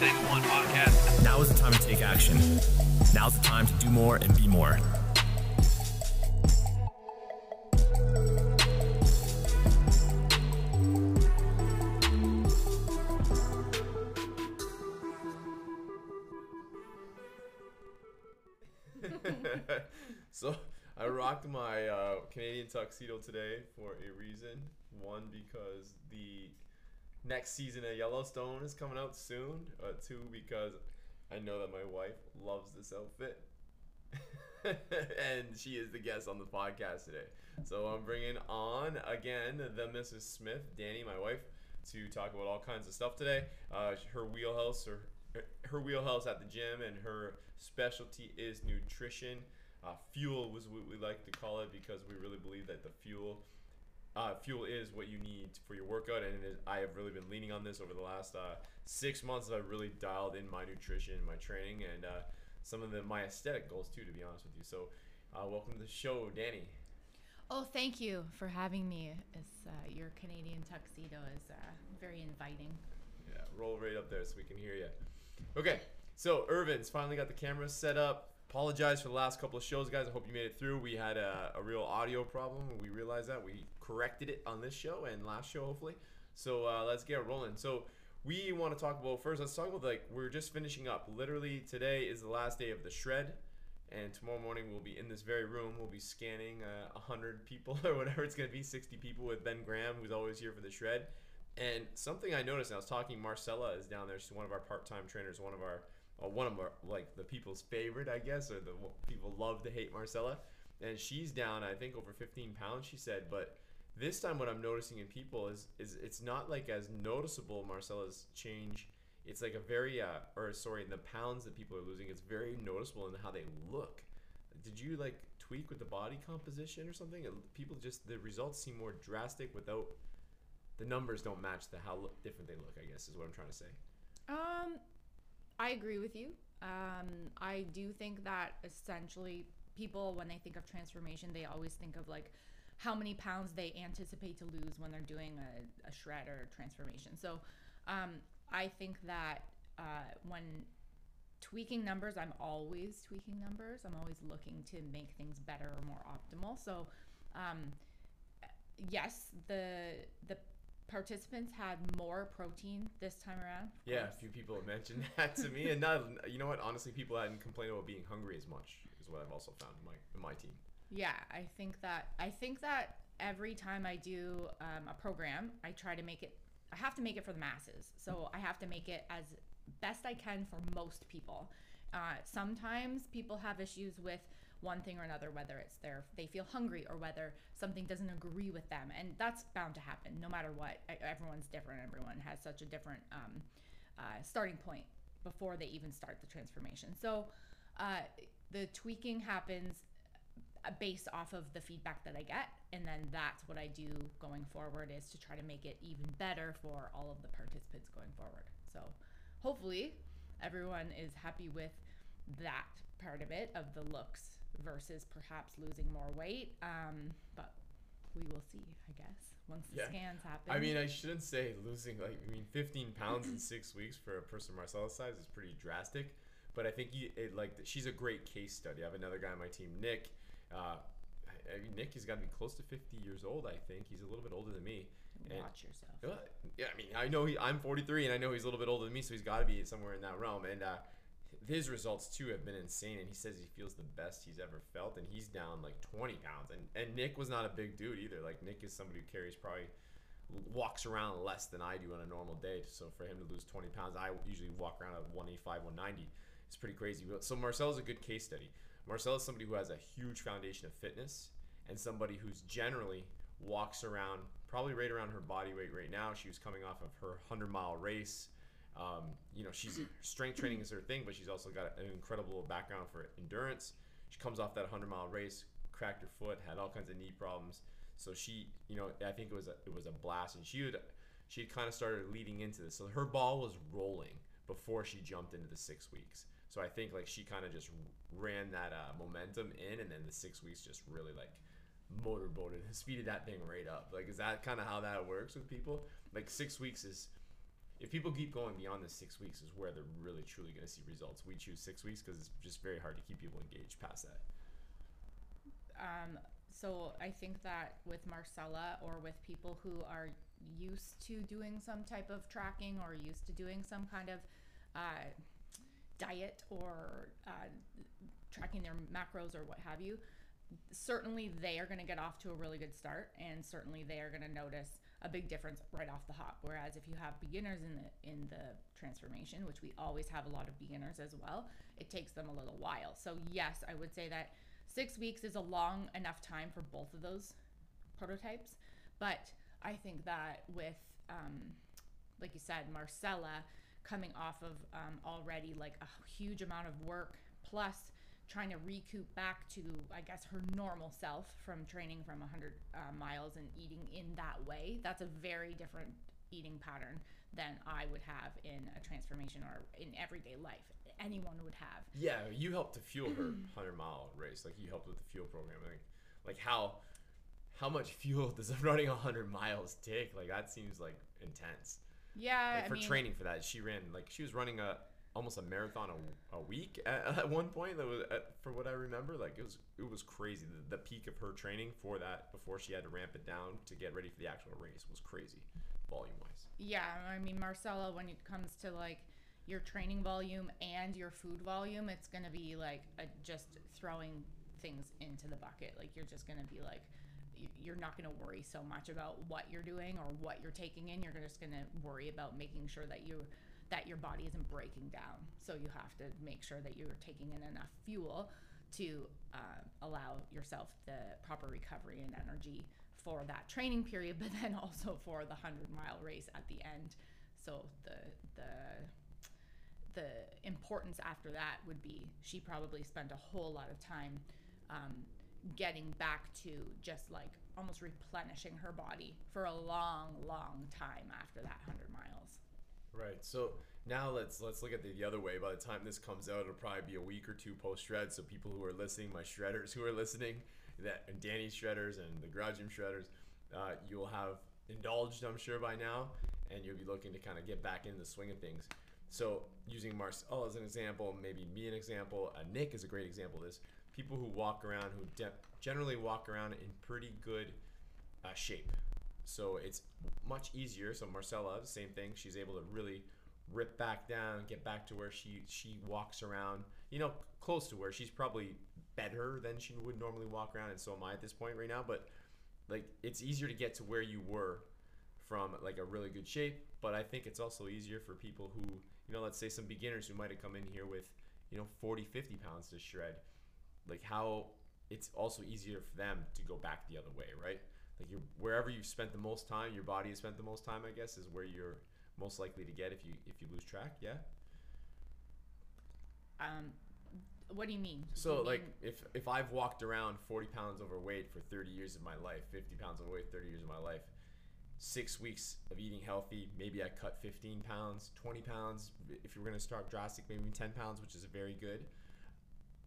Segment One podcast. Now is the time to take action. Now's the time to do more and be more. so I rocked my uh, Canadian tuxedo today for a reason. One, because the next season of Yellowstone is coming out soon. Uh, two, because I know that my wife loves this outfit. and she is the guest on the podcast today. So I'm bringing on again the Mrs. Smith, Danny, my wife, to talk about all kinds of stuff today. Uh, her wheelhouse, or her wheelhouse at the gym, and her specialty is nutrition. Uh, fuel was what we like to call it because we really believe that the fuel uh, fuel is what you need for your workout, and it, I have really been leaning on this over the last uh, six months. I've really dialed in my nutrition, my training, and uh, some of the my aesthetic goals too. To be honest with you, so uh, welcome to the show, Danny. Oh, thank you for having me. It's, uh, your Canadian tuxedo is uh, very inviting. Yeah, roll right up there so we can hear you. Okay, so Irvin's finally got the camera set up. Apologize for the last couple of shows, guys. I hope you made it through. We had a, a real audio problem. We realized that. We corrected it on this show and last show, hopefully. So uh, let's get rolling. So we want to talk about first. Let's talk about like we're just finishing up. Literally today is the last day of the shred, and tomorrow morning we'll be in this very room. We'll be scanning uh, hundred people or whatever it's gonna be, sixty people with Ben Graham, who's always here for the shred. And something I noticed, I was talking, Marcella is down there. She's one of our part-time trainers, one of our uh, one of our like the people's favorite, I guess, or the people love to hate Marcella. And she's down, I think, over 15 pounds. She said, but this time, what I'm noticing in people is is it's not like as noticeable Marcella's change. It's like a very uh, or sorry, the pounds that people are losing. It's very noticeable in how they look. Did you like tweak with the body composition or something? People just the results seem more drastic without the numbers don't match the how different they look. I guess is what I'm trying to say. Um, I agree with you. Um, I do think that essentially people, when they think of transformation, they always think of like how many pounds they anticipate to lose when they're doing a, a shred or transformation. So um, I think that uh, when tweaking numbers, I'm always tweaking numbers. I'm always looking to make things better or more optimal. So um, yes, the the participants had more protein this time around. Yeah, a few people have mentioned that to me, and not you know what? Honestly, people hadn't complained about being hungry as much is what I've also found in my in my team. Yeah, I think that I think that every time I do um, a program, I try to make it. I have to make it for the masses, so I have to make it as best I can for most people. Uh, sometimes people have issues with one thing or another, whether it's their they feel hungry or whether something doesn't agree with them, and that's bound to happen no matter what. Everyone's different. Everyone has such a different um, uh, starting point before they even start the transformation. So uh, the tweaking happens based off of the feedback that I get, and then that's what I do going forward is to try to make it even better for all of the participants going forward. So hopefully everyone is happy with that part of it of the looks versus perhaps losing more weight. Um, but we will see, I guess, once the yeah. scans happen. I mean, I shouldn't say losing like I mean, 15 pounds in six weeks for a person Marcella's size is pretty drastic. But I think you, it like she's a great case study. I have another guy on my team, Nick. Uh, I Nick has got to be close to 50 years old. I think he's a little bit older than me. Watch yourself. Uh, yeah, I mean, I know he, I'm 43, and I know he's a little bit older than me, so he's got to be somewhere in that realm. And uh, his results too have been insane, and he says he feels the best he's ever felt, and he's down like 20 pounds. And and Nick was not a big dude either. Like Nick is somebody who carries probably walks around less than I do on a normal day. So for him to lose 20 pounds, I usually walk around at 185, 190. It's pretty crazy. So Marcel is a good case study. Marcel is somebody who has a huge foundation of fitness and somebody who's generally walks around probably right around her body weight right now. She was coming off of her 100 mile race. Um, you know, she's strength training is her thing, but she's also got an incredible background for endurance. She comes off that 100 mile race, cracked her foot, had all kinds of knee problems. So she, you know, I think it was a, it was a blast, and she would she kind of started leading into this. So her ball was rolling before she jumped into the six weeks. So I think like she kind of just ran that uh, momentum in, and then the six weeks just really like motorboated, speeded that thing right up. Like, is that kind of how that works with people? Like six weeks is if people keep going beyond the six weeks, is where they're really truly going to see results. We choose six weeks because it's just very hard to keep people engaged past that. Um, so I think that with Marcella or with people who are used to doing some type of tracking or used to doing some kind of uh, diet or uh, tracking their macros or what have you, certainly they are going to get off to a really good start and certainly they are going to notice a big difference right off the hop. Whereas if you have beginners in the in the transformation which we always have a lot of beginners as well it takes them a little while. So yes i would say that six weeks is a long enough time for both of those prototypes. But i think that with um, like you said marcella coming off of um, already like a huge amount of work plus trying to recoup back to i guess her normal self from training from 100 uh, miles and eating in that way that's a very different eating pattern than i would have in a transformation or in everyday life anyone would have Yeah, you helped to fuel her hundred mile race. Like you helped with the fuel program. Like, like how how much fuel does running hundred miles take? Like that seems like intense. Yeah Like I for mean, training for that, she ran like she was running a almost a marathon a, a week at, at one point. That was at, for what I remember. Like it was it was crazy. The, the peak of her training for that before she had to ramp it down to get ready for the actual race was crazy, volume wise. yeah i mean marcella when it comes to like your training volume and your food volume it's going to be like a, just throwing things into the bucket like you're just going to be like you're not going to worry so much about what you're doing or what you're taking in. You're just going to worry about making sure that you that your body isn't breaking down. So you have to make sure that you're taking in enough fuel to uh, allow yourself the proper recovery and energy for that training period but then also for the 100 mile race at the end. So the the the importance after that would be she probably spent a whole lot of time um, getting back to just like almost replenishing her body for a long, long time after that 100 miles. Right. So now let's let's look at the, the other way. By the time this comes out, it'll probably be a week or two post shred. So people who are listening, my shredders who are listening, that and Danny's shredders and the garage gym shredders, uh, you'll have indulged, I'm sure by now, and you'll be looking to kind of get back in the swing of things. So using Marcel as an example, maybe me an example, uh, Nick is a great example of this. People who walk around who de- generally walk around in pretty good uh, shape. So it's much easier. So Marcella, same thing. She's able to really rip back down, get back to where she she walks around. You know, close to where she's probably better than she would normally walk around, and so am I at this point right now. But like, it's easier to get to where you were from like a really good shape. But I think it's also easier for people who, you know, let's say some beginners who might have come in here with, you know, 40, 50 pounds to shred. Like how it's also easier for them to go back the other way, right? Like you're wherever you've spent the most time, your body has spent the most time, I guess, is where you're most likely to get if you if you lose track. Yeah. Um, what do you mean? So You like mean- if if I've walked around 40 pounds overweight for 30 years of my life, 50 pounds overweight 30 years of my life, six weeks of eating healthy, maybe I cut 15 pounds, 20 pounds. If you're gonna start drastic, maybe 10 pounds, which is very good.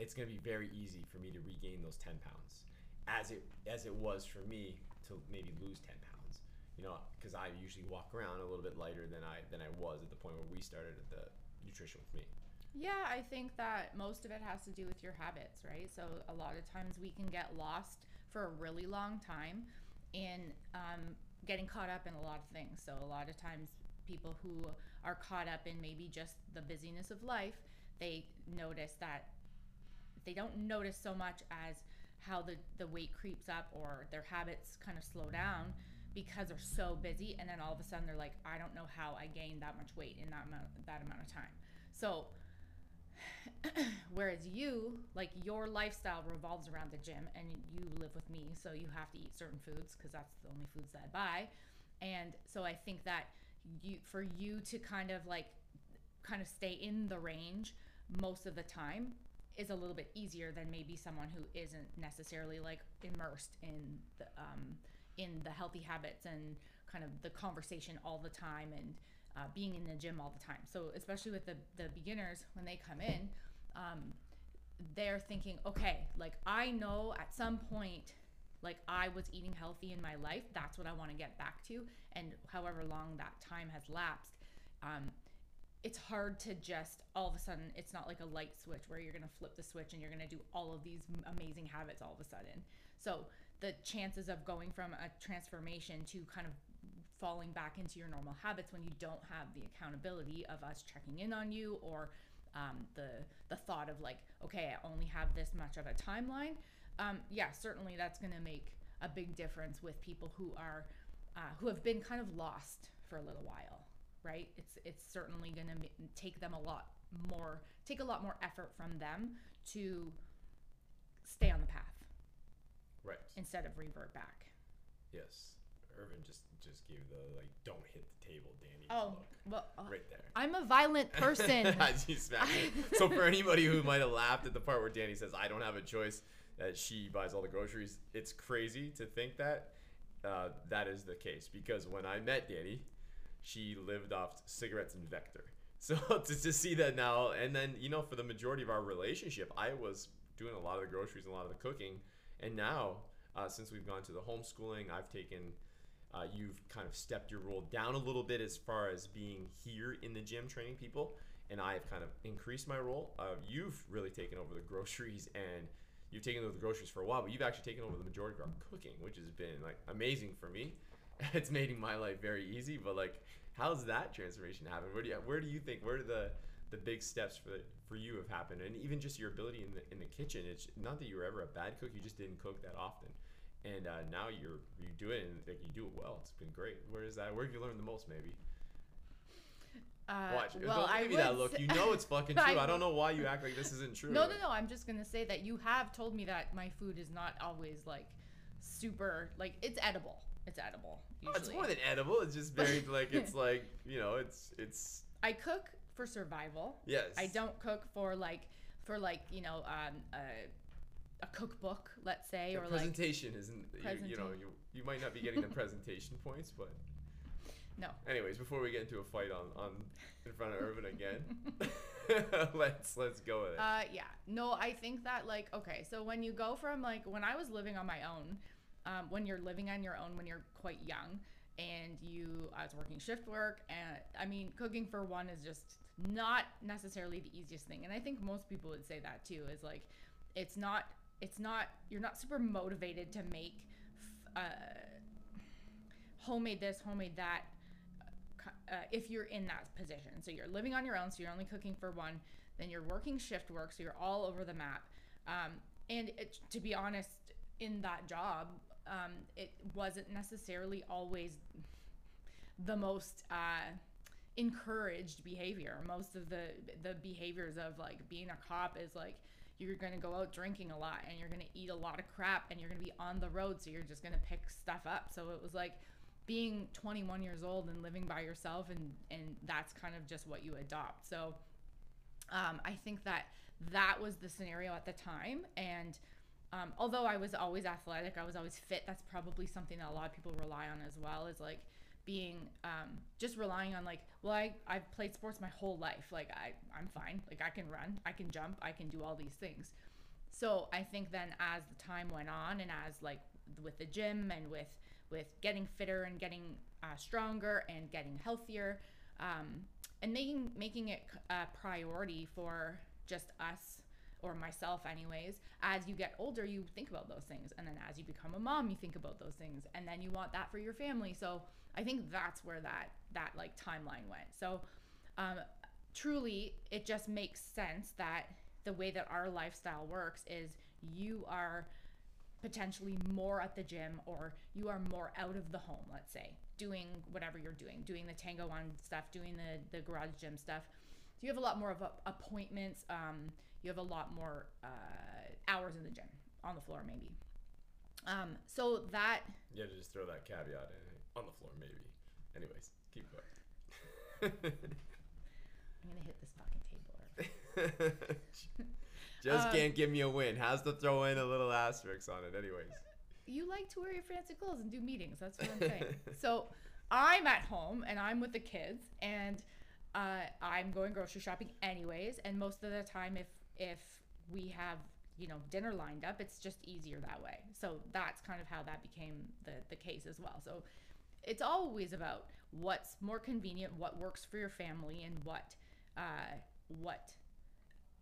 It's gonna be very easy for me to regain those 10 pounds, as it as it was for me to maybe lose 10 pounds. You know, because I usually walk around a little bit lighter than I than I was at the point where we started at the nutrition with me. Yeah, I think that most of it has to do with your habits, right? So a lot of times we can get lost for a really long time in um, getting caught up in a lot of things. So a lot of times people who are caught up in maybe just the busyness of life, they notice that they don't notice so much as how the, the weight creeps up or their habits kind of slow down because they're so busy and then all of a sudden they're like i don't know how i gained that much weight in that amount that amount of time. So whereas you like your lifestyle revolves around the gym and you live with me so you have to eat certain foods because that's the only foods that i buy. And so i think that you for you to kind of like kind of stay in the range most of the time is a little bit easier than maybe someone who isn't necessarily like immersed in the um, in the healthy habits and kind of the conversation all the time and uh, being in the gym all the time. So especially with the the beginners when they come in, um, they're thinking, okay, like I know at some point, like I was eating healthy in my life. That's what I want to get back to, and however long that time has lapsed. um, it's hard to just all of a sudden it's not like a light switch where you're going to flip the switch and you're going to do all of these amazing habits all of a sudden. So the chances of going from a transformation to kind of falling back into your normal habits when you don't have the accountability of us checking in on you or um, the the thought of like okay i only have this much of a timeline um, yeah certainly that's going to make a big difference with people who are uh, who have been kind of lost for a little while right it's it's certainly going to take them a lot more take a lot more effort from them to stay on the path Right. instead of revert back Yes. Irvin just just gave the like don't hit the table, Danny. oh look. well uh, right there. i'm a violent person As you smack it. So for anybody who might have laughed at the part where Danny says, "I don't have a choice," that she buys all the groceries, it's crazy to think that uh, that is the case because when I met Danny, she lived off cigarettes and Vector. So to, to see that now, and then you know, for the majority of our relationship, I was doing a lot of the groceries and a lot of the cooking, and now uh, since we've gone to the homeschooling, I've taken uh, you've kind of stepped your role down a little bit as far as being here in the gym training people, and I've kind of increased my role. Uh, you've really taken over the groceries, and you've taken over the groceries for a while, but you've actually taken over the majority of our cooking, which has been like amazing for me. it's making my life very easy, but like, how's that transformation happen? Where do you where do you think where do the the big steps for for you have happened, and even just your ability in the in the kitchen? It's not that you were ever a bad cook; you just didn't cook that often and uh, now you're you do it and like you do it well. It's been great. Where is that? Where have you learned the most? Maybe. uh, Watch. well don't i give me that look. You know it's fucking true. I I, don't know why you act like this isn't true. No, no, no. I'm just gonna say that you have told me that my food is not always like super like it's edible. It's edible. Oh, it's more than edible. It's just very like it's like you know it's it's I cook for survival. yes. I don't cook for like for like you know um, a, a cookbook, let's say, The or like presentation isn't you, you know you you might not be getting the presentation points, but no. anyways, before we get into a fight on on in front of Irvin again, let's let's go with it. Uh, yeah. No, I think that like okay, so when you go from like when I was living on my own, um, when you're living on your own when you're quite young, and you I was working shift work, and I mean cooking for one is just not necessarily the easiest thing, and I think most people would say that too. Is like it's not it's not you're not super motivated to make uh, homemade this homemade that uh, if you're in that position. So you're living on your own, so you're only cooking for one. Then you're working shift work, so you're all over the map. Um, and it, to be honest, in that job, um, it wasn't necessarily always the most uh, encouraged behavior. Most of the the behaviors of like being a cop is like you're gonna go out drinking a lot and you're gonna eat a lot of crap and you're gonna be on the road, so you're just gonna pick stuff up. So it was like being 21 years old and living by yourself and and that's kind of just what you adopt so um, i think that that was the scenario at the time and um, although i was always athletic i was always fit that's probably something that a lot of people rely on as well is like being um, just relying on like well I, i've played sports my whole life like I, i'm fine like i can run i can jump i can do all these things. So i think then as the time went on and as like with the gym and with with getting fitter and getting uh, stronger and getting healthier um, and making making it a priority for just us or myself anyways as you get older you think about those things. And then as you become a mom you think about those things. And then you want that for your family. So i think that's where that that like timeline went. So um, truly it just makes sense that the way that our lifestyle works is you are potentially more at the gym or you are more out of the home let's say doing whatever you're doing doing the tango one stuff doing the the garage gym stuff. So you have a lot more of a, appointments um, you have a lot more uh, hours in the gym on the floor maybe um, so that yeah, to just throw that caveat in on the floor, maybe. Anyways, keep going. i'm gonna hit this fucking table Just Um, can't give me a win. Has to throw in a little asterisk on it, anyways. you like to wear your fancy clothes and do meetings. That's what I'm saying. so I'm at home and I'm with the kids and uh, I'm going grocery shopping anyways. And most of the time, if if we have you know dinner lined up, it's just easier that way. So that's kind of how that became the the case as well. So it's always about what's more convenient, what works for your family, and what, uh, what.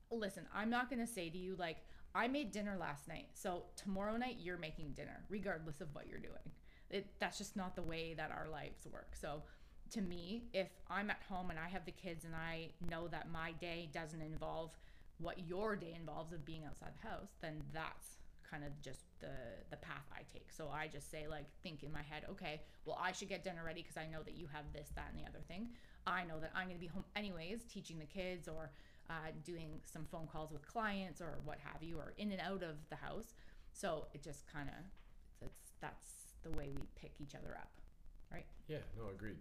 Listen, I'm not gonna say to you like I made dinner last night, so tomorrow night you're making dinner, regardless of what you're doing. It, that's just not the way that our lives work. So, to me, if I'm at home and I have the kids and I know that my day doesn't involve what your day involves of being outside the house, then that's kind of just the the path I take. So I just say like think in my head, okay, well I should get dinner ready because I know that you have this, that, and the other thing. I know that I'm going to be home anyways, teaching the kids or uh, doing some phone calls with clients or what have you, or in and out of the house. So it just kind of that's that's the way we pick each other up, right? Yeah, no, agreed.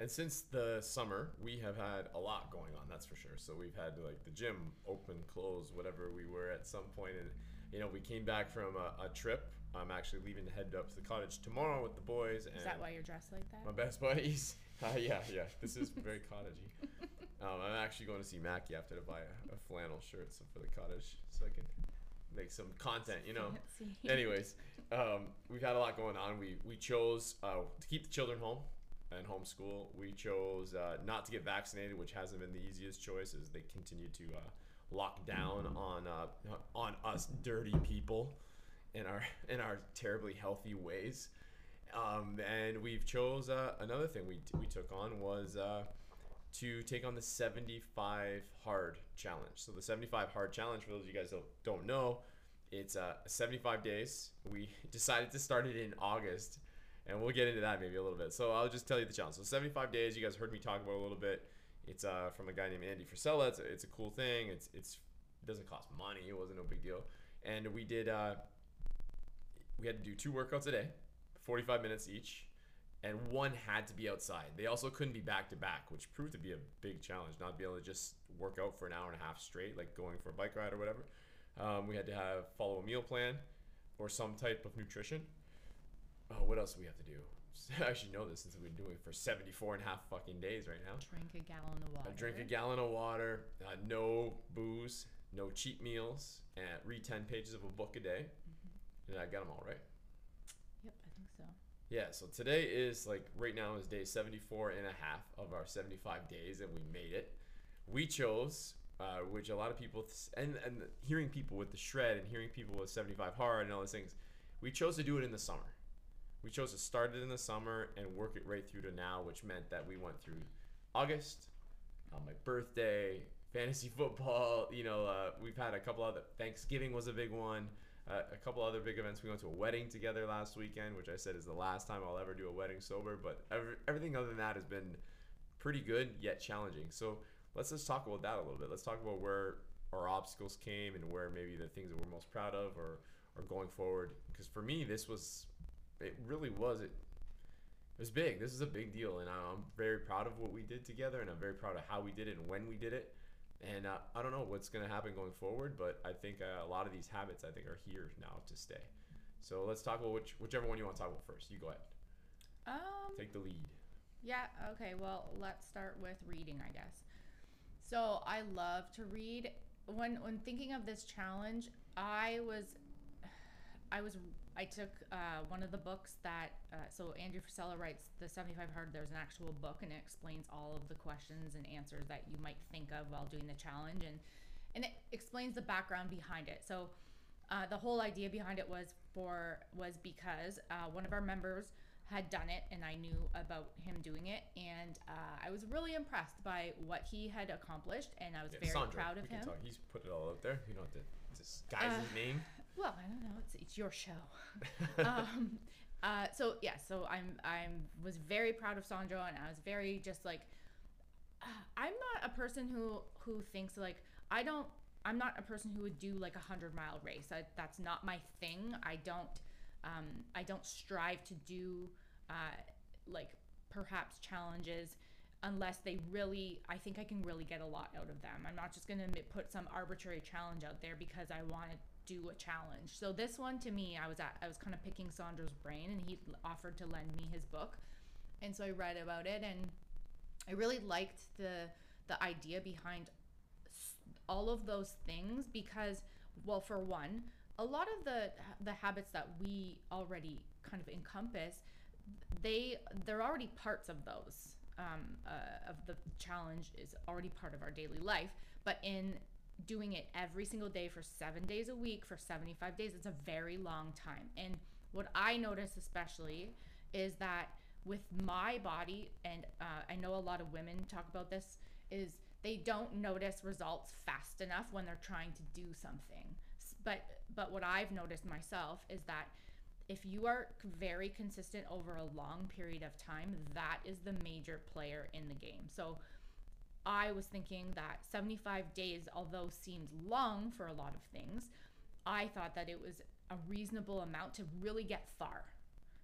And since the summer, we have had a lot going on. That's for sure. So we've had like the gym open, close, whatever we were at some point, and you know we came back from a, a trip. I'm actually leaving to head up to the cottage tomorrow with the boys. And Is that why you're dressed like that? my best buddies. Uh, yeah, yeah. This is very cottagey. Um, I'm actually going to see Mackie after to buy a, a flannel shirt so for the cottage, so I can make some content. You know. Anyways, um, we've had a lot going on. We we chose uh, to keep the children home and homeschool. We chose uh, not to get vaccinated, which hasn't been the easiest choice, as they continue to uh, lock down on uh, on us dirty people in our in our terribly healthy ways. Um, and we've chose uh, another thing we, we took on was uh, to take on the 75 hard challenge. So the 75 hard challenge, for those of you guys that don't know, it's uh, 75 days. We decided to start it in August, and we'll get into that maybe a little bit. So I'll just tell you the challenge. So 75 days. You guys heard me talk about a little bit. It's uh, from a guy named Andy Frisella. It's a, it's a cool thing. It's it's it doesn't cost money. It wasn't no big deal. And we did uh, we had to do two workouts a day, 45 minutes each, and one had to be outside. They also couldn't be back to back, which proved to be a big challenge. Not be able to just work out for an hour and a half straight, like going for a bike ride or whatever. Um, we had to have follow a meal plan or some type of nutrition. Oh, what else do we have to do? I should know this since we've been doing it for 74 and a half fucking days right now. Drink a gallon of water. I drink a gallon of water, uh, no booze, no cheat meals, and read 10 pages of a book a day. And I got them all right. Yep, I think so. Yeah, so today is like right now is day 74 and a half of our 75 days, and we made it. We chose, uh, which a lot of people, and, and hearing people with the shred and hearing people with 75 hard and all those things, we chose to do it in the summer. We chose to start it in the summer and work it right through to now, which meant that we went through August, on my birthday, fantasy football. You know, uh, we've had a couple other. Thanksgiving was a big one. Uh, a couple other big events. We went to a wedding together last weekend, which I said is the last time I'll ever do a wedding sober. But every, everything other than that has been pretty good yet challenging. So let's just talk about that a little bit. Let's talk about where our obstacles came and where maybe the things that we're most proud of or, or going forward. Because for me, this was, it really was, it, it was big. This is a big deal. And I'm very proud of what we did together. And I'm very proud of how we did it and when we did it. And uh, I don't know what's going to happen going forward, but I think uh, a lot of these habits I think are here now to stay. So let's talk about which whichever one you want to talk about first. You go ahead. Um, Take the lead. Yeah, okay. Well, let's start with reading, I guess. So, I love to read. When when thinking of this challenge, I was I was I took uh, one of the books that uh, so Andrew Frisella writes the 75 hard there's an actual book and it explains all of the questions and answers that you might think of while doing the challenge and and it explains the background behind it. So uh, the whole idea behind it was for was because uh, one of our members had done it and I knew about him doing it and uh, I was really impressed by what he had accomplished and I was very Sandro, proud of him. talk. He's put it all out there. You don't have to disguise his Uh, name. Well, I don't know. It's it's your show. um, uh, so yeah, so I'm I'm was very proud of Sandro, and I was very just like, uh, I'm not a person who who thinks like I don't. I'm not a person who would do like a hundred mile race. I, that's not my thing. I don't. Um, I don't strive to do uh, like perhaps challenges unless they really i think i can really get a lot out of them i'm not just going to put some arbitrary challenge out there because i want do a challenge. So this one to me i was at i was kind of picking sandro's brain and he offered to lend me his book. And so i read about it and i really liked the the idea behind all of those things because well for one a lot of the the habits that we already kind of encompass they they're already parts of those um, uh, of the challenge is already part of our daily life. But in doing it every single day for seven days a week for 75 days. It's a very long time. And what i notice especially is that with my body and uh, i know a lot of women talk about this is they don't notice results fast enough when they're trying to do something. But but what i've noticed myself is that if you are very consistent over a long period of time, that is the major player in the game. So I was thinking that 75 days, although seemed long for a lot of things, I thought that it was a reasonable amount to really get far.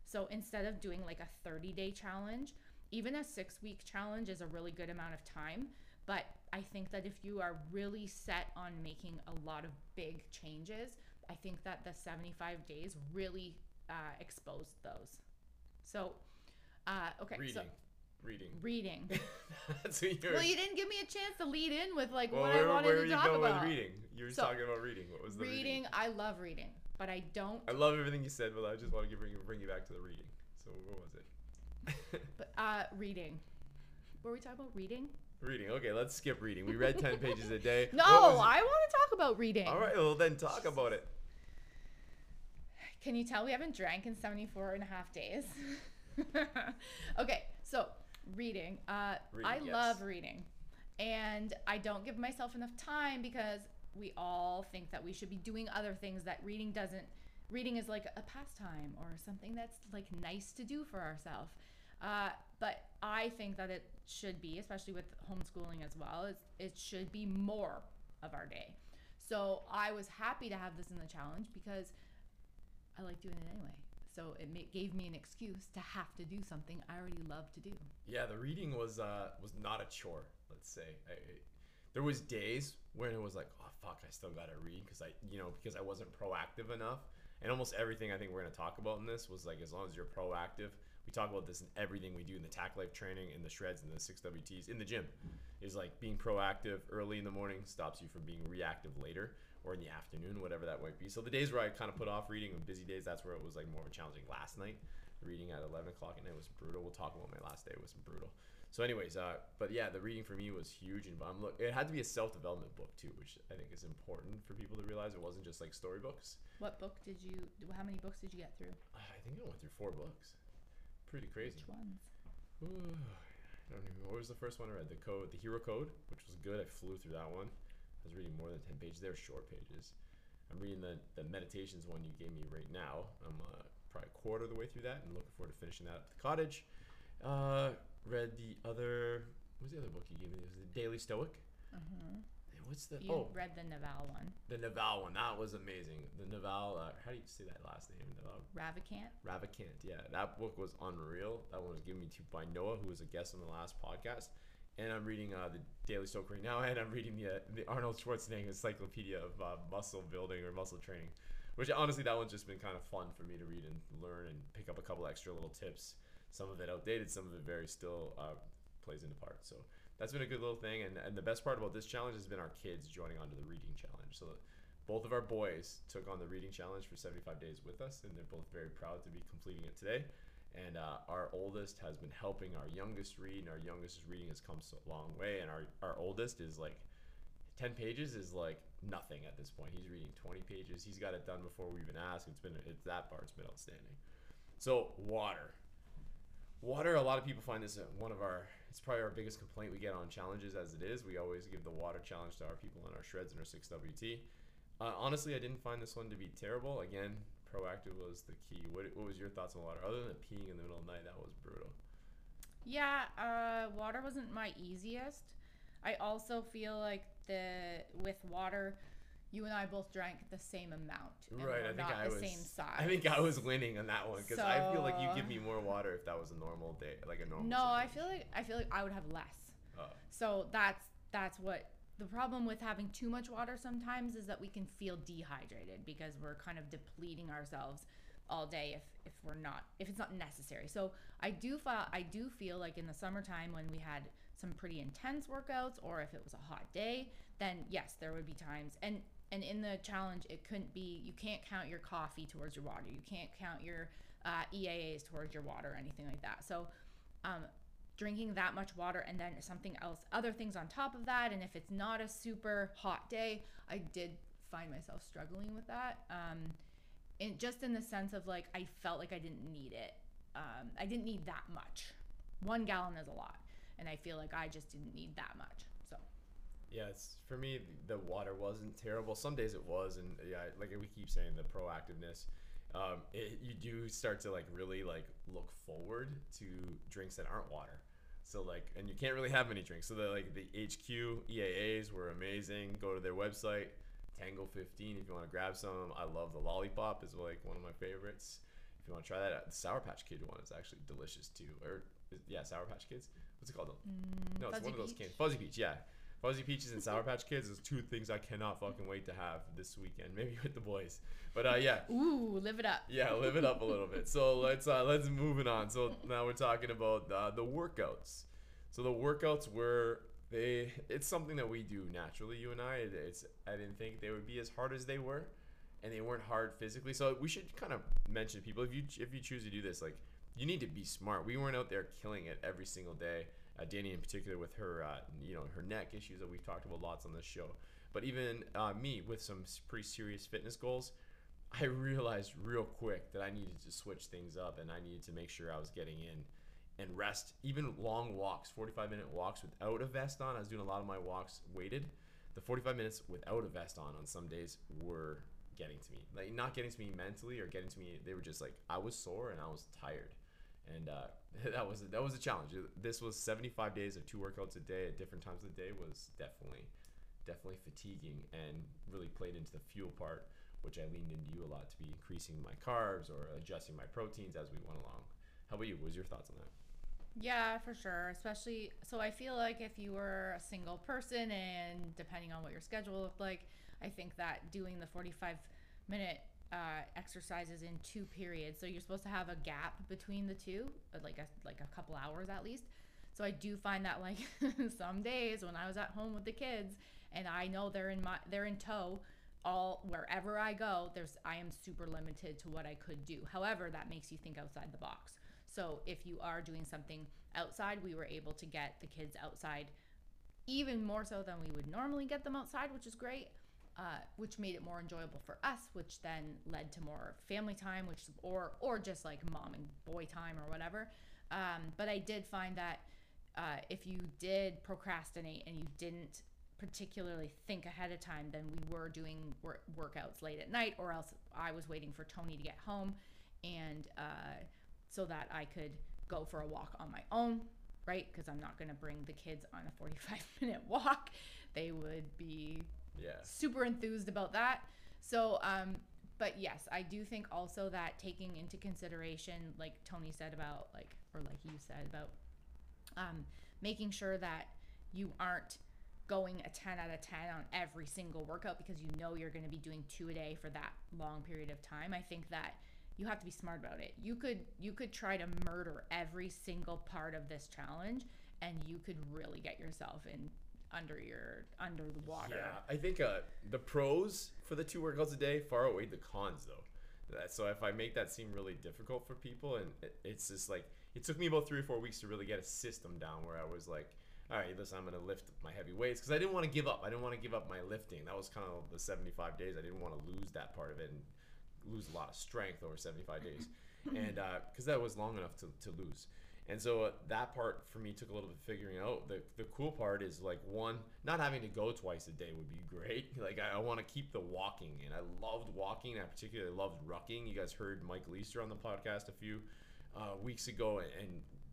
So instead of doing like a 30 day challenge, even a six week challenge is a really good amount of time. But I think that if you are really set on making a lot of big changes, I think that the 75 days really uh, exposed those. So, uh, okay, Reading. so Reading. reading. That's what you're. well, you didn't give me a chance to lead in with like well, what where, I wanted where to you talk going about. with reading? You were So, talking about reading. What was the reading? reading, I love reading, but I don't. I love everything you said, but I just want to bring, bring you back to the reading. So what was it? But uh, reading. Were we talking about reading? reading. Okay, let's skip reading. We read 10 pages a day. No, What was it? I want to talk about reading. All right, well then talk about it. Can you tell we haven't drank in 74 and a half days? okay, so reading. Uh, Reading, I yes. love reading. And I don't give myself enough time because we all think that we should be doing other things that reading doesn't. Reading is like a pastime or something that's like nice to do for ourselves. Uh, but I think that it should be, especially with homeschooling as well, it should be more of our day. So I was happy to have this in the challenge because I like doing it anyway. So it ma- gave me an excuse to have to do something I already love to do. Yeah, the reading was uh was not a chore. Let's say I, I- there was days when it was like, oh fuck, I still gotta read because I you know because I wasn't proactive enough. And almost everything I think we're gonna talk about in this was like as long as you're proactive. We talk about this in everything we do in the TAC Life training, in the shreds, in the six WTs, in the gym. Is like being proactive early in the morning stops you from being reactive later or in the afternoon, whatever that might be. So the days where I kind of put off reading on busy days, that's where it was like more of a challenging. Last night, reading at 11 o'clock at night was brutal. We'll talk about my last day. It was brutal. So, anyways, uh, but yeah, the reading for me was huge, and I'm look. It had to be a self-development book too, which I think is important for people to realize. It wasn't just like storybooks. What book did you? How many books did you get through? I think I went through four books. Pretty crazy. Which ones? Ooh, I don't even. What was the first one I read? The code, the hero code, which was good. I flew through that one. I was reading more than ten pages. They're short pages. I'm reading the the meditations one you gave me right now. I'm uh, probably a quarter of the way through that, and looking forward to finishing that at the cottage. Uh, read the other. What was the other book you gave me? It was the Daily Stoic. Uh-huh. What's the You oh read the Naval one, the Naval one? That was amazing. The Naval. Uh, how do you say that last name? Naval. Ravikant. Ravikant, yeah, that book was unreal. That one was given me to by Noah, who was a guest on the last podcast. And I'm reading uh, the Daily Stoic right now, and I'm reading the uh, the Arnold Schwarzenegger Encyclopedia of uh, Muscle Building or Muscle Training, which honestly that one's just been kind of fun for me to read and learn and pick up a couple extra little tips. Some of it outdated, some of it very still uh, plays into part. So that's been a good little thing. And and the best part about this challenge has been our kids joining onto the reading challenge. So both of our boys took on the reading challenge for 75 days with us, and they're both very proud to be completing it today. And uh, our oldest has been helping our youngest read, and our youngest reading has come so long way. And our, our oldest is like 10 pages is like nothing at this point. He's reading 20 pages. He's got it done before we even ask. It's been it's that part's been outstanding. So water, water. A lot of people find this uh, one of our. It's probably our biggest complaint we get on challenges as it is. We always give the water challenge to our people in our shreds and our six WT. Uh, honestly, I didn't find this one to be terrible. Again, proactive was the key. What, what was your thoughts on water? Other than peeing in the middle of the night, that was brutal. Yeah, uh, water wasn't my easiest. I also feel like the with water, you and I both drank the same amount. and right, I think not I the was. same size. I think I was winning on that one because I feel like you So- give me more water if that was a normal day, like a normal. No, I feel like I feel like I would have less. Oh. So that's that's what the problem with having too much water sometimes is that we can feel dehydrated because we're kind of depleting ourselves all day if if we're not if it's not necessary. So I do feel I do feel like in the summertime when we had some pretty intense workouts or if it was a hot day, then yes, there would be times and and in the challenge it couldn't be you can't count your coffee towards your water. You can't count your uh, EAAs towards your water or anything like that. So, um, drinking that much water and then something else, other things on top of that. And if it's not a super hot day, I did find myself struggling with that. Um, in just in the sense of like I felt like I didn't need it. Um, I didn't need that much. One gallon is a lot, and I feel like I just didn't need that much. So Yeah, it's for me. The water wasn't terrible. Some days it was, and yeah, like we keep saying, the proactiveness. Um, it, you do start to like really like look forward to drinks that aren't water. So like, and you can't really have many drinks. So the like the HQ EAAs were amazing. Go to their website, Tango 15 if you want to grab some. I love the lollipop is like one of my favorites. If you want to try that, the Sour Patch Kid one is actually delicious too. Or yeah, Sour Patch Kids. What's it called? Mm, no, it's Fuzzy one of those Peach? candies. Fuzzy Peach, yeah. Fuzzy Peaches and Sour Patch Kids is two things I cannot fucking wait to have this weekend. Maybe with the boys. But uh, yeah, ooh, live it up. yeah, live it up a little bit. So let's uh, let's move it on. So now we're talking about uh, the workouts. So the workouts were they. It's something that we do naturally. You and I. It's I didn't think they would be as hard as they were, and they weren't hard physically. So we should kind of mention people if you if you choose to do this, like you need to be smart. We weren't out there killing it every single day. Uh, Danny in particular with her uh, you know her neck issues that we've talked about lots on this show. But even uh, me with some pretty serious fitness goals, I realized real quick that I needed to switch things up and I needed to make sure I was getting in and rest. Even long walks, 45 minute walks without a vest on. I was doing a lot of my walks weighted. The 45 minutes without a vest on on some days were getting to me. Like not getting to me mentally or getting to me. They were just like I was sore and I was tired, and uh, that was that was a challenge. This was 75 days of two workouts a day at different times of the day was definitely definitely fatiguing and really played into the fuel part, which I leaned into you a lot to be increasing my carbs or adjusting my proteins as we went along. How about you? What was your thoughts on that? Yeah, for sure. Especially, so I feel like if you were a single person and depending on what your schedule looked like, I think that doing the 45 minute uh, exercises in two periods, so you're supposed to have a gap between the two, uh, like a like a couple hours at least. So I do find that like some days when I was at home with the kids and I know they're in my they're in tow all wherever I go, there's I am super limited to what I could do. However, that makes you think outside the box. So if you are doing something outside, we were able to get the kids outside even more so than we would normally get them outside, which is great. Uh, which made it more enjoyable for us, which then led to more family time, which or or just like mom and boy time or whatever. Um, but I did find that uh, if you did procrastinate and you didn't particularly think ahead of time, then we were doing wor- workouts late at night, or else I was waiting for Tony to get home, and uh, so that I could go for a walk on my own, right? Because I'm not going to bring the kids on a 45 minute walk. They would be Yeah. super enthused about that. So, um, but yes, I do think also that taking into consideration, like Tony said about, like, or like you said about, um, making sure that you aren't going a 10 out of 10 on every single workout because you know you're going to be doing two a day for that long period of time. I think that you have to be smart about it. You could you could try to murder every single part of this challenge and you could really get yourself in under your under the water. Yeah, I think uh, the pros for the two workouts a day far outweigh the cons though. So if I make that seem really difficult for people, and it, it's just like it took me about three or four weeks to really get a system down where I was like, all right, listen, I'm gonna lift my heavy weights because I didn't want to give up. I didn't want to give up my lifting. That was kind of the 75 days. I didn't want to lose that part of it and lose a lot of strength over 75 days, and because that was long enough to, to lose. And so uh, that part for me took a little bit of figuring out. The, the cool part is like one, not having to go twice a day would be great. Like I, I want to keep the walking, and I loved walking. I particularly loved rucking. You guys heard Mike Leister on the podcast a few uh, weeks ago, and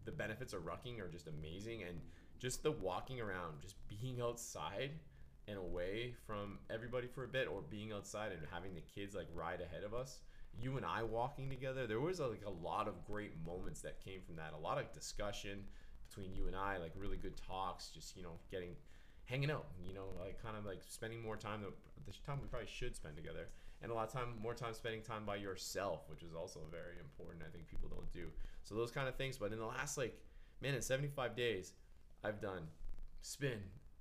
the benefits of rucking are just amazing. And just the walking around, just being outside and away from everybody for a bit, or being outside and having the kids like ride ahead of us you and I walking together, there was uh, like a lot of great moments that came from that. A lot of discussion between you and I, like really good talks, just you know, getting hanging out, you know, like kind of like spending more time the time we probably should spend together. And a lot of time more time spending time by yourself, which is also very important. I think people don't do. So those kind of things, but in the last like man, in 75 days, I've done spin,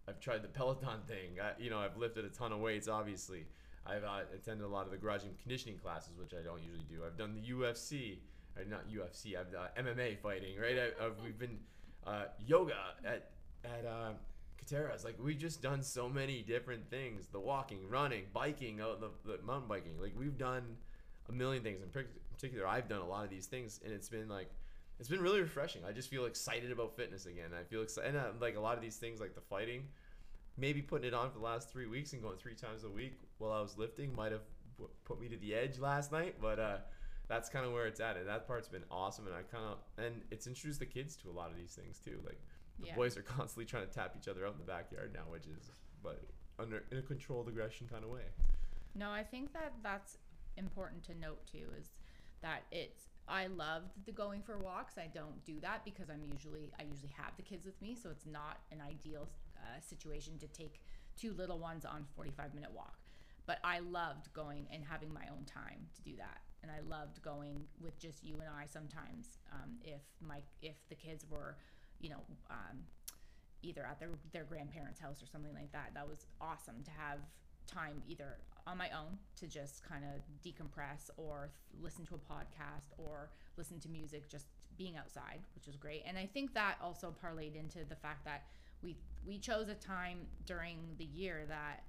I've tried the Peloton thing. I, you know, I've lifted a ton of weights, obviously. I've uh, attended a lot of the garage gym conditioning classes, which I don't usually do. I've done the UFC. or not UFC. I've uh, MMA fighting, right? I, I've, we've been uh, yoga at at uh, Kateras. Like we've just done so many different things: the walking, running, biking, uh, the, the mountain biking. Like we've done a million things. In particular, I've done a lot of these things, and it's been like it's been really refreshing. I just feel excited about fitness again. I feel excited, and uh, like a lot of these things, like the fighting, maybe putting it on for the last three weeks and going three times a week while I was lifting might have put me to the edge last night, but uh, that's kind of where it's at, and that part's been awesome. And I kind of and it's introduced the kids to a lot of these things too. Like the Yeah. boys are constantly trying to tap each other out in the backyard now, which is but under in a controlled aggression kind of way. No, I think that that's important to note too is that it's I loved the going for walks. I don't do that because I'm usually I usually have the kids with me, so it's not an ideal uh, situation to take two little ones on 45 minute walk. But I loved going and having my own time to do that, and I loved going with just you and I sometimes. Um, if my if the kids were, you know. Um, either at their their grandparents' house or something like that. That was awesome to have time either on my own to just kind of decompress or listen to a podcast or listen to music just being outside which was great and i think that also parlayed into the fact that we we chose a time during the year that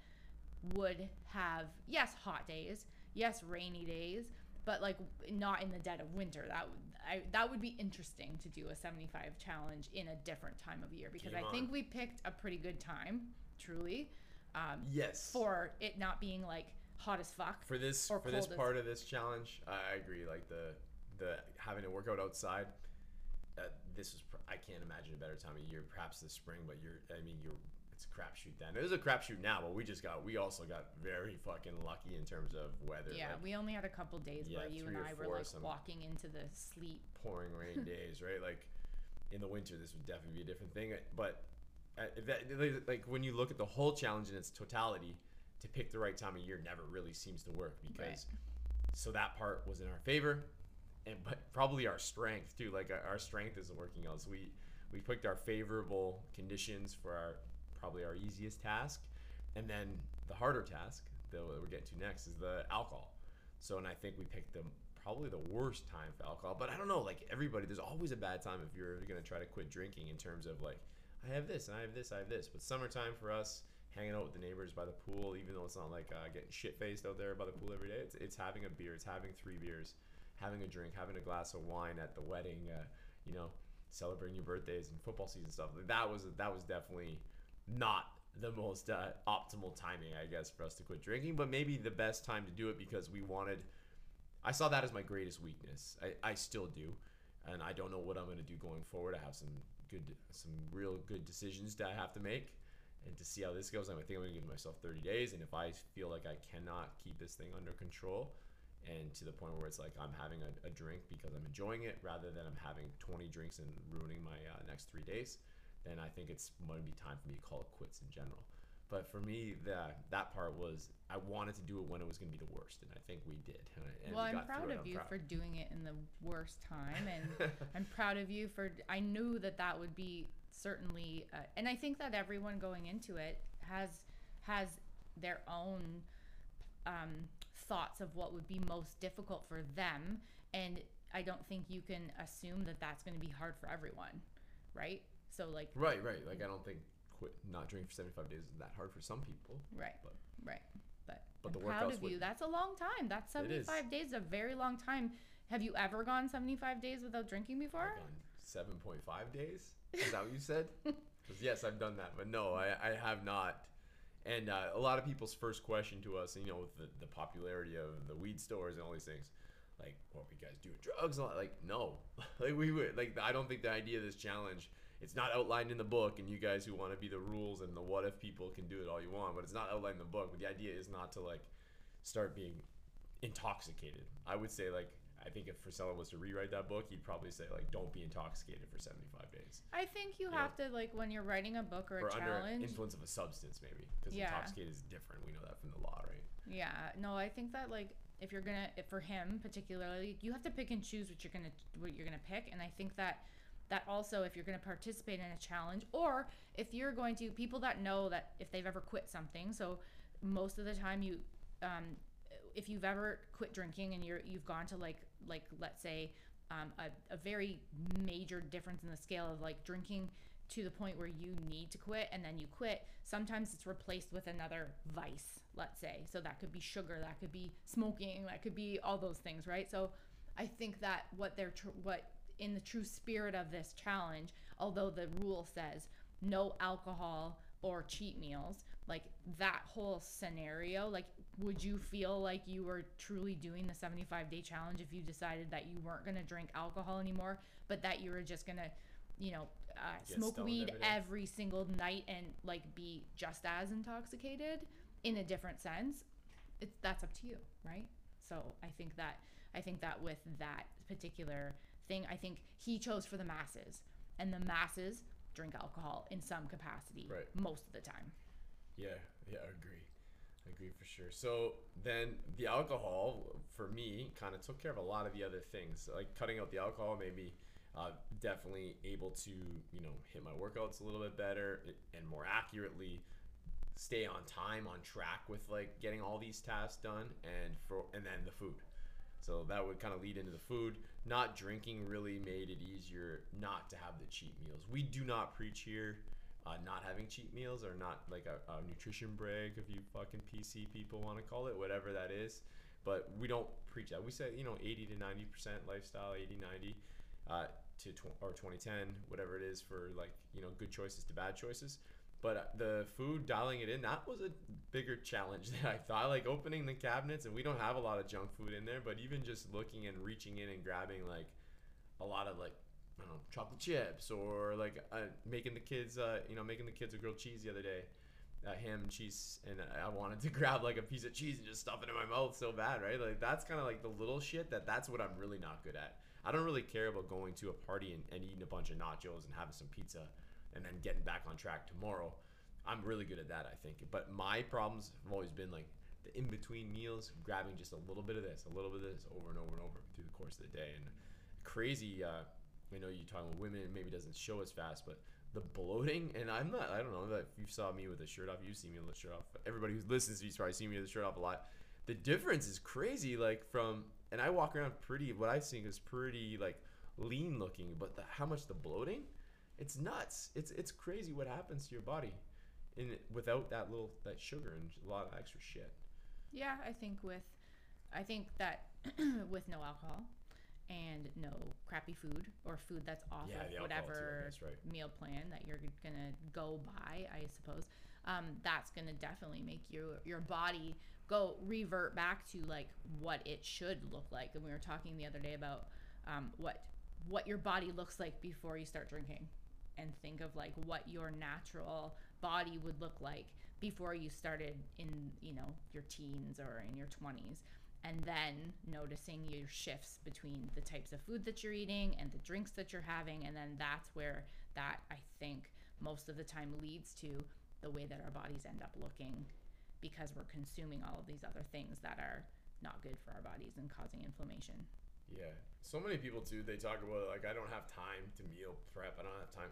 would have yes hot days yes rainy days but like not in the dead of winter that would I, that would be interesting to do a 75 challenge in a different time of year because Game i think we picked a pretty good time truly um, Yes. for it not being like hot as fuck for this or for this part of this challenge, I agree. Like the the having to work out outside. Uh, this is pr- I can't imagine a better time of year. Perhaps this spring, but you're I mean you're it's a crapshoot then. It is a crapshoot now, but we just got we also got very fucking lucky in terms of weather. yeah like we only had a couple days Yeah, where you and i were like walking into the sleet pouring rain days, right? Like in the winter, this would definitely be a different thing. But uh, that, like when you look at the whole challenge in its totality, to pick the right time of year never really seems to work because so that part was in our favor, and but probably our strength too. Like our, strength isn't working out, so we we picked our favorable conditions for our probably our easiest task, and then the harder task that we're getting to next is the alcohol. So, and I think we picked the probably the worst time for alcohol. But I don't know, like everybody, there's always a bad time if you're gonna try to quit drinking. In terms of like, I have this and I have this, I have this. But summertime for us, hanging out with the neighbors by the pool, even though it's not like uh, getting shit faced out there by the pool every day. It's it's having a beer, it's having three beers, having a drink, having a glass of wine at the wedding. Uh, you know, celebrating your birthdays and football season stuff. That was that was definitely not the most uh, optimal timing, I guess, for us to quit drinking, but maybe the best time to do it because we wanted. I saw that as my greatest weakness. I, I still do, and I don't know what I'm going to do going forward. I have some good, some real good decisions that I have to make, and to see how this goes, I think I'm going to give myself 30 days. And if I feel like I cannot keep this thing under control, and to the point where it's like I'm having a, a drink because I'm enjoying it rather than I'm having 20 drinks and ruining my uh, next three days, then I think it's going to be time for me to call it quits in general. But for me, that that part was I wanted to do it when it was going to be the worst, and I think we did. And, well we i'm proud of I'm you proud. for doing it in the worst time and i'm proud of you for i knew that that would be certainly uh, and i think that everyone going into it has has their own um, thoughts of what would be most difficult for them and i don't think you can assume that that's going to be hard for everyone right so like Right, right. Like I don't think quit not drinking for 75 days is that hard for some people. right But- right but, But I'm the proud of you that's a long time that's 75 days a very long time have you ever gone 75 days without drinking before 7.5 days. Is that what you said? 'Cause yes, I've done that, but no, I, I have not. And uh, a lot of people's first question to us, you know, with the, the popularity of the weed stores and all these things, like, what were you guys doing drugs? Like, no, like we would, like, I don't think the idea of this challenge, it's not outlined in the book. And you guys who want to be the rules and the what if people can do it all you want, but it's not outlined in the book. But the idea is not to like start being intoxicated. I would say like. I think if Frisella was to rewrite that book, he'd probably say like, "Don't be intoxicated for 75 days." I think you You have to like when you're writing a book or a or under challenge. influence of a substance maybe because Yeah. intoxicated is different we know that from the law right Yeah, no, I think that like if you're gonna, if for him particularly, you have to pick and choose what you're gonna what you're gonna pick, and I think that that also if you're gonna participate in a challenge or if you're going to people that know that if they've ever quit something, so most of the time you, um, if you've ever quit drinking and you're you've gone to like like let's say um, a, a very major difference in the scale of like drinking to the point where you need to quit and then you quit sometimes it's replaced with another vice let's say. So that could be sugar that could be smoking that could be all those things right? So i think that what they're tr- what in the true spirit of this challenge although the rule says no alcohol or cheat meals like that whole scenario like would you feel like you were truly doing the 75 day challenge if you decided that you weren't going to drink alcohol anymore but that you were just going to you know uh, smoke weed every every single night and like be just as intoxicated in a different sense? It's that's up to you right? So i think that i think that with that particular thing i think he chose for the masses and the masses drink alcohol in some capacity Right. most of the time Yeah, yeah, I agree. I agree for sure. So then the alcohol for me kind of took care of a lot of the other things. Like cutting out the alcohol made me uh, definitely able to, you know, hit my workouts a little bit better and more accurately stay on time, on track with like getting all these tasks done and for and then the food. So that would kind of lead into the food. Not drinking really made it easier not to have the cheat meals. We do not preach here uh, not having cheat meals or not like a, a nutrition break, if you fucking PC people want to call it, whatever that is. But we don't preach that. We say, you know, 80 to 90% lifestyle, 80, 90 uh, to tw- or 2010, whatever it is for like, you know, good choices to bad choices. But uh, the food, dialing it in, that was a bigger challenge than I thought. Like opening the cabinets, and we don't have a lot of junk food in there, but even just looking and reaching in and grabbing like a lot of like I don't know, chocolate chips or like uh, making the kids, uh, you know, making the kids a grilled cheese the other day, uh, ham and cheese, and I wanted to grab like a piece of cheese and just stuff it in my mouth so bad, right? Like that's kind of like the little shit that that's what I'm really not good at. I don't really care about going to a party and, and eating a bunch of nachos and having some pizza and then getting back on track tomorrow. I'm really good at that, I think. But my problems have always been like the in between meals, grabbing just a little bit of this, a little bit of this over and over and over through the course of the day. And crazy, uh, I know you're talking with women, it maybe doesn't show as fast, but the bloating, and I'm not, I don't know if you saw me with a shirt off, you see me with a shirt off. Everybody who listens to you's probably seen me with a shirt off a lot. The difference is crazy, like from, and I walk around pretty, what I think is pretty like lean looking, but the, how much the bloating, it's nuts. It's it's crazy what happens to your body, in without that little that sugar and a lot of extra shit. Yeah, I think with, I think that with no alcohol and no crappy food or food that's off Yeah, of too, whatever right. meal plan that you're gonna go by, I suppose, um, that's gonna definitely make your your body go revert back to like what it should look like. And we were talking the other day about um, what what your body looks like before you start drinking and think of like what your natural body would look like before you started in you know your teens or in your 20s and then noticing your shifts between the types of food that you're eating and the drinks that you're having. And then that's where that i think most of the time leads to the way that our bodies end up looking because we're consuming all of these other things that are not good for our bodies and causing inflammation Yeah, so many people too. They talk about like I don't have time to meal prep. I don't have time.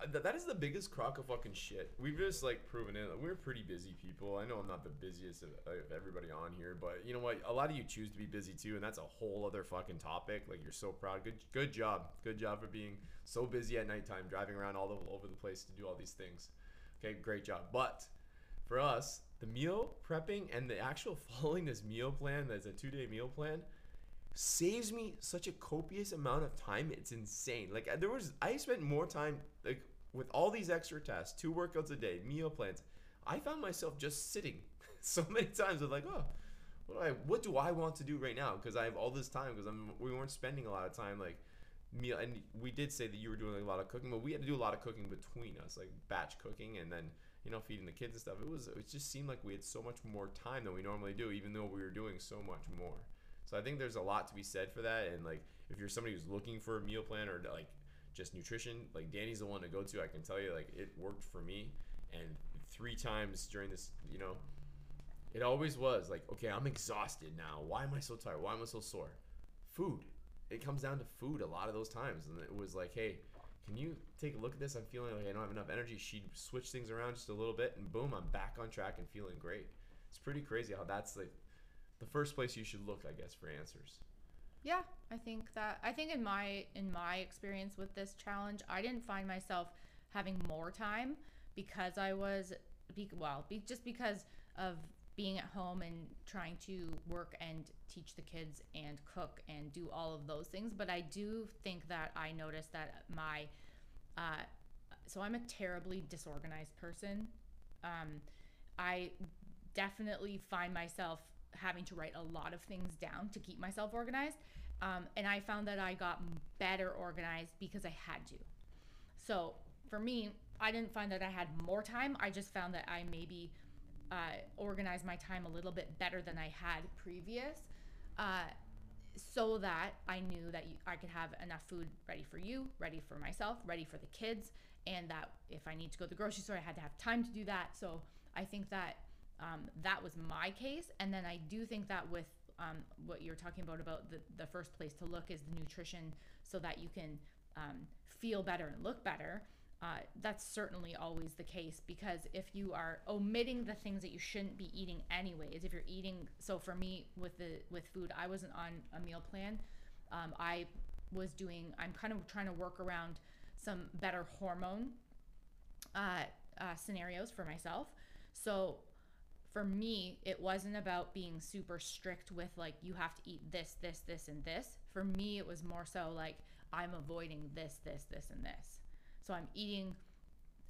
Uh, th- That is the biggest crock of fucking shit. We've just like proven it. We're pretty busy people. I know I'm not the busiest of, of everybody on here, but you know what? A lot of you choose to be busy too, and that's a whole other fucking topic. Like you're so proud. Good, good job. Good job for being so busy at nighttime, driving around all the- over the place to do all these things. Okay, great job. But for us, the meal prepping and the actual following this meal plan, that's a two day meal plan, saves me such a copious amount of time. It's insane. Like there was, I spent more time like with all these extra tasks, two workouts a day, meal plans. I found myself just sitting so many times with like, oh, what do I, what do I want to do right now? Because I have all this time because I'm, we weren't spending a lot of time like meal. And we did say that you were doing a lot of cooking, but we had to do a lot of cooking between us, like batch cooking, and then you know feeding the kids and stuff. It was, it just seemed like we had so much more time than we normally do, even though we were doing so much more. So I think there's a lot to be said for that. And like, if you're somebody who's looking for a meal plan or like just nutrition, like Danny's the one to go to. I can tell you, like, it worked for me. And three times during this, you know, it always was like, okay, I'm exhausted now. Why am I so tired? Why am I so sore? Food. It comes down to food a lot of those times. And it was like, hey, can you take a look at this? I'm feeling like I don't have enough energy. She'd switch things around just a little bit, and boom, I'm back on track and feeling great. It's pretty crazy how that's like the first place you should look, I guess, for answers. Yeah, I think that I think in my in my experience with this challenge, I didn't find myself having more time because I was be, well, be, just because of being at home and trying to work and teach the kids and cook and do all of those things. But I do think that I noticed that my uh, so I'm a terribly disorganized person. Um, I definitely find myself having to write a lot of things down to keep myself organized. Um, and I found that I got better organized because I had to. So for me, I didn't find that I had more time. I just found that I maybe uh, organized my time a little bit better than I had previous. Uh, so that I knew that you, I could have enough food ready for you, ready for myself, ready for the kids, and that if I need to go to the grocery store, I had to have time to do that. So I think that um, that was my case, and then I do think that with um, what you're talking about about the, the first place to look is the nutrition, so that you can um, feel better and look better. Uh, that's certainly always the case because if you are omitting the things that you shouldn't be eating anyways if you're eating so for me with the with food i wasn't on a meal plan um, i was doing i'm kind of trying to work around some better hormone uh, uh, scenarios for myself so for me it wasn't about being super strict with like you have to eat this this this and this for me it was more so like i'm avoiding this this this and this so I'm eating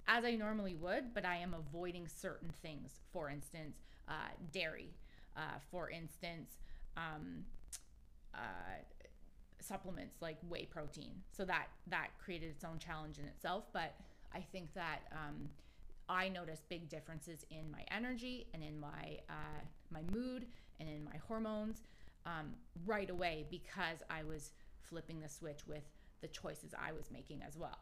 as I normally would, but I am avoiding certain things. For instance, uh, dairy. Uh, for instance, um, uh, supplements like whey protein. So that that created its own challenge in itself. But I think that um, I noticed big differences in my energy and in my uh, my mood and in my hormones um, right away because I was flipping the switch with the choices I was making as well.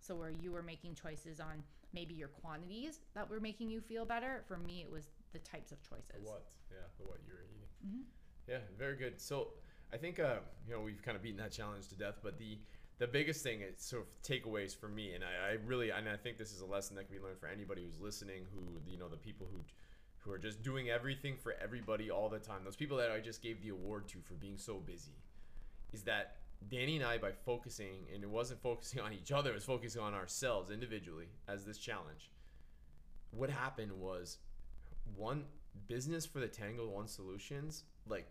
So where you were making choices on maybe your quantities that were making you feel better. For me, it was the types of choices. The what? Yeah, the what you were eating. Mm-hmm. Yeah, very good. So I think uh, you know we've kind of beaten that challenge to death, but the the biggest thing is sort of takeaways for me, and I, I really and I think this is a lesson that can be learned for anybody who's listening, who you know the people who who are just doing everything for everybody all the time. Those people that I just gave the award to for being so busy, is that Danny and I, by focusing, and it wasn't focusing on each other, it was focusing on ourselves individually as this challenge. What happened was one business for the Tango One Solutions, like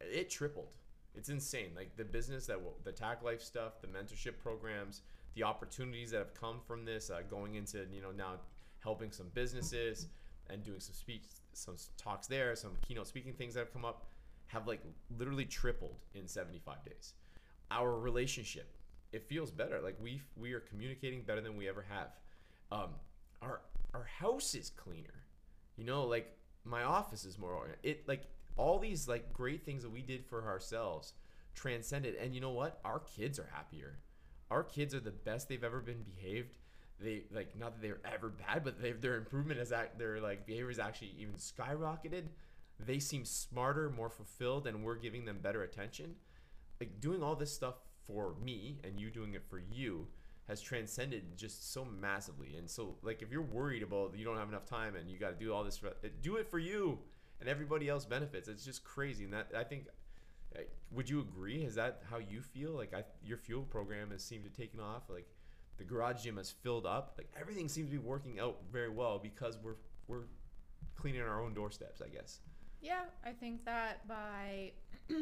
it tripled. It's insane. Like the business that the Tack Life stuff, the mentorship programs, the opportunities that have come from this, uh, going into you know now helping some businesses and doing some speech, some talks there, some keynote speaking things that have come up, have like literally tripled in 75 days our relationship it feels better like we we are communicating better than we ever have um our our house is cleaner you know like my office is more organized. it like all these like great things that we did for ourselves transcended. And you know what? Our kids are happier. Our kids are the best they've ever been behaved. They like not that they're ever bad but they, their improvement is that their like behavior is actually even skyrocketed. They seem smarter more fulfilled and we're giving them better attention. Like doing all this stuff for me and you doing it for you has transcended just so massively. And so, like, if you're worried about you don't have enough time and you got to do all this, for, do it for you, and everybody else benefits. It's just crazy. And that I think, would you agree? Is that how you feel? Like, I, your fuel program has seemed to taken off. Like, the garage gym has filled up. Like, everything seems to be working out very well because we're we're cleaning our own doorsteps. I guess. Yeah, I think that by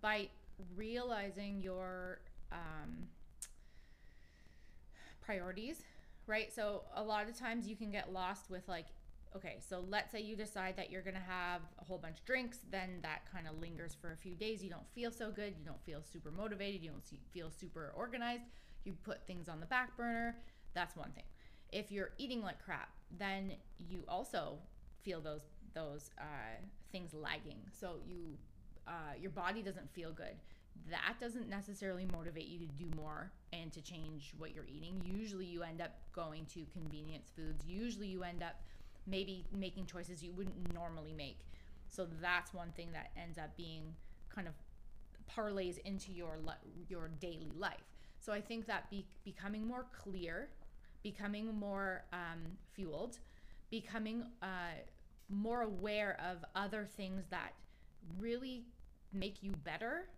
by realizing your um, priorities, right? So a lot of times you can get lost with like, okay, so let's say you decide that you're gonna have a whole bunch of drinks, then that kind of lingers for a few days. You don't feel so good, you don't feel super motivated, you don't feel super organized. You put things on the back burner. That's one thing. If you're eating like crap, then you also feel those those uh, things lagging. So you uh, your body doesn't feel good that doesn't necessarily motivate you to do more and to change what you're eating. Usually, you end up going to convenience foods. Usually, you end up maybe making choices you wouldn't normally make. So that's one thing that ends up being kind of parlays into your your daily life. So I think that be, becoming more clear, becoming more um, fueled, becoming uh, more aware of other things that really make you better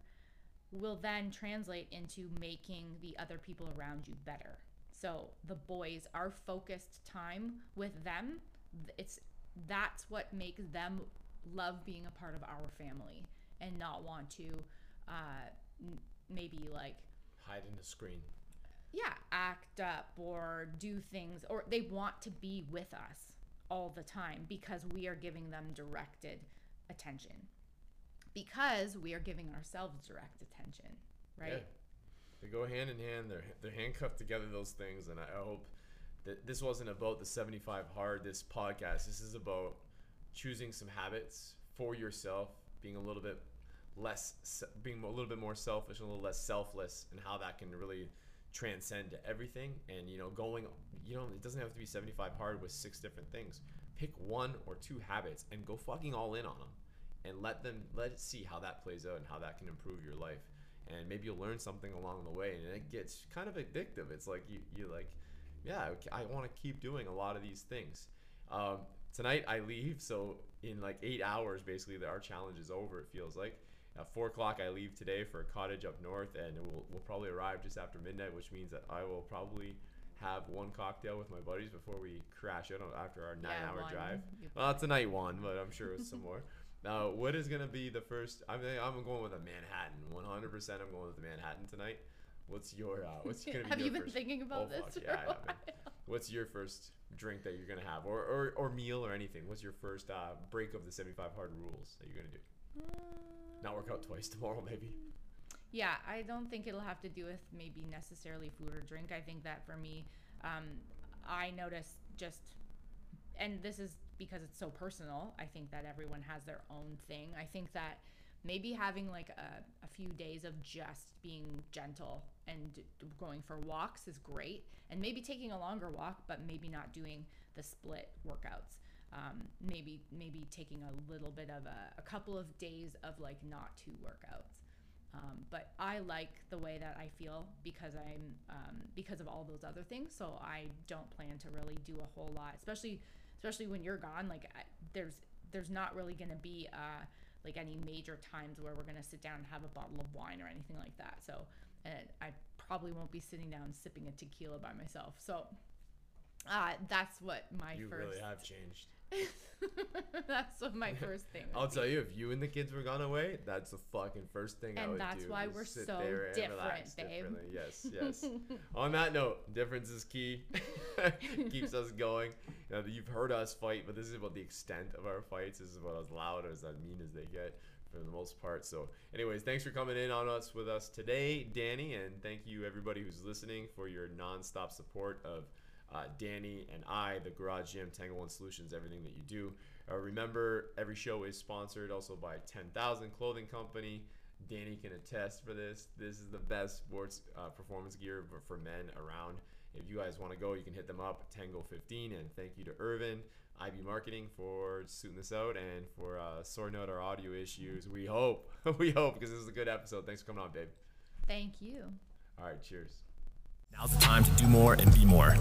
will then translate into making the other people around you better. So the boys, our focused time with them, th- it's that's what makes them love being a part of our family and not want to uh, n- maybe like Hide in the screen. yeah act up or do things or they want to be with us all the time because we are giving them directed attention because we are giving ourselves direct attention right Yeah. They go hand in hand. They're they're handcuffed together. Those things, and I hope that this wasn't about the 75 hard. This podcast. This is about choosing some habits for yourself, being a little bit less, being a little bit more selfish, a little less selfless, and how that can really transcend everything. And you know, going, you know, it doesn't have to be 75 hard with six different things. Pick one or two habits and go fucking all in on them, and let them let it see how that plays out and how that can improve your life and maybe you'll learn something along the way and it gets kind of addictive it's like you, you like yeah i want to keep doing a lot of these things um, tonight i leave so in like eight hours basically our challenge is over it feels like at four o'clock i leave today for a cottage up north and we'll, we'll probably arrive just after midnight which means that i will probably have one cocktail with my buddies before we crash out after our nine Yeah, hour one. drive well tonight one but i'm sure it's some more now, what is gonna be the first? I mean, I'm going with a Manhattan. 100. percent I'm going with the Manhattan tonight. What's your? Uh, what's gonna be have your you been first? thinking about Oh, this fuck, yeah, I a have while? What's your first drink that you're gonna have, or or, or meal or anything? What's your first uh, break of the 75 hard rules that you're gonna do? Not work out twice tomorrow, maybe. Yeah, I don't think it'll have to do with maybe necessarily food or drink. I think that for me, um, I notice just, and this is because it's so personal. I think that everyone has their own thing. I think that maybe having like a, a few days of just being gentle and going for walks is great. And maybe taking a longer walk, but maybe not doing the split workouts. Um, maybe maybe taking a little bit of a, a couple of days of like not two workouts. Um, but I like the way that I feel because I'm um, because of all those other things. So I don't plan to really do a whole lot, especially especially when you're gone. Like I, there's there's not really going to be uh, like any major times where we're going to sit down and have a bottle of wine or anything like that. So and I probably won't be sitting down sipping a tequila by myself. So uh, that's what my You first. really have changed. that's what my first thing. I'll be. tell you, if you and the kids were gone away, that's the fucking first thing I And that's why we're so there and different, babe. Yes, yes. On that note, difference is key. Keeps us going. You know, you've heard us fight, but this is about the extent of our fights. This is about as loud as as mean as they get for the most part. So, anyways, thanks for coming in on us with us today, Danny, and thank you everybody who's listening for your nonstop support of uh, Danny and I, the Garage Gym, Tango One Solutions, everything that you do. Uh, remember, every show is sponsored also by 10,000 Clothing Company. Danny can attest for this. This is the best sports uh, performance gear for, for men around. If you guys want to go, you can hit them up, Tango 15. And thank you to Irvin, IB Marketing, for suiting this out and for uh, sorting out our audio issues. We hope. we hope because this is a good episode. Thanks for coming on, babe. Thank you. All right, cheers. Now's the time to do more and be more.